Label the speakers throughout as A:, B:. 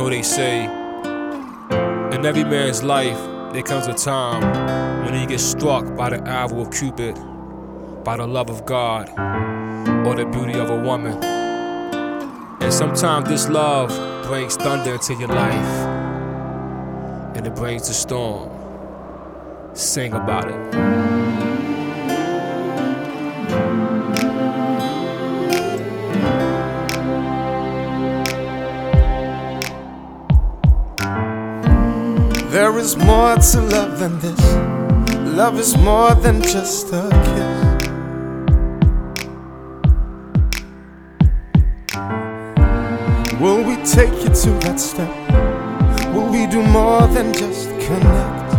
A: know they say in every man's life there comes a time when he gets struck by the arrow of Cupid, by the love of God, or the beauty of a woman. And sometimes this love brings thunder into your life, and it brings a storm. Sing about it.
B: Is more to love than this. Love is more than just a kiss. Will we take you to that step? Will we do more than just connect?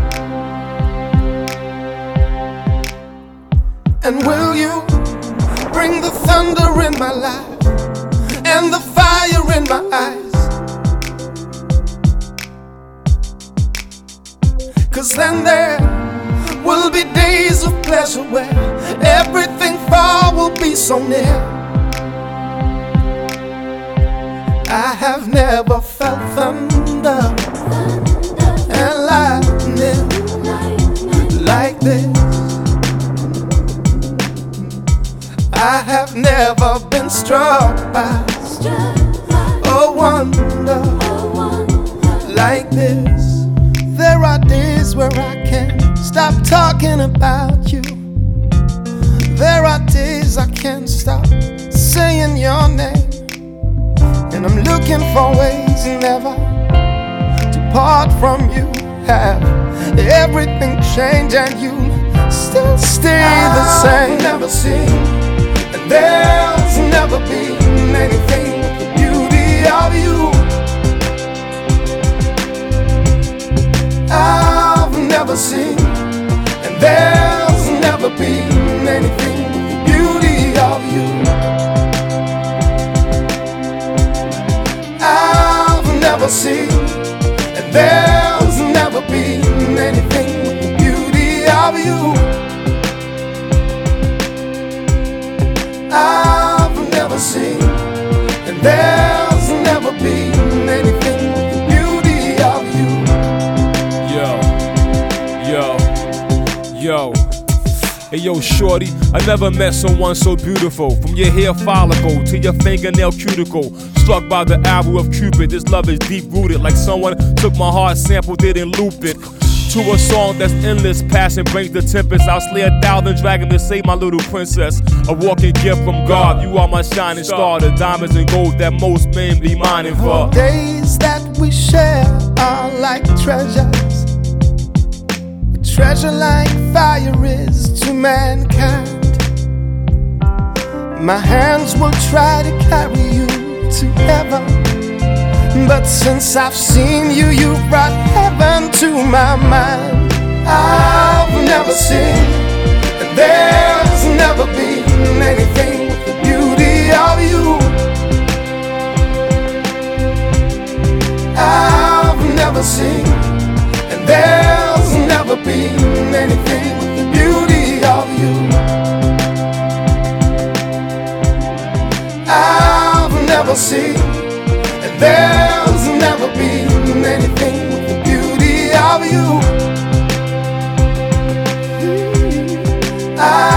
B: And will you bring the thunder in my life and the fire in my eyes? Cause then there will be days of pleasure where everything far will be so near. I have never felt thunder and lightning like this. I have never been struck by a wonder like this. There are days where I can't stop talking about you. There are days I can't stop saying your name. And I'm looking for ways never to part from you. Have everything changed and you still stay the same. Never seen, never seen, and there's never been anything with the beauty of you. I've never seen, and there's never been anything with the beauty of you.
A: Yo. Hey yo, shorty, I never met someone so beautiful. From your hair follicle to your fingernail cuticle. Struck by the arrow of Cupid, this love is deep rooted. Like someone took my heart, sampled it, and looped it. To a song that's endless, passion brings the tempest. I'll slay a thousand dragons to save my little princess. A walking gift from God, you are my shining star. The diamonds and gold that most men be mining for.
B: Days that we share are like treasures. Treasure like fire is to mankind. My hands will try to carry you to heaven. But since I've seen you, you brought heaven to my mind. I've never seen, there's never been anything with the beauty of you. I've never seen, never see, and there's never been anything with the beauty of you. I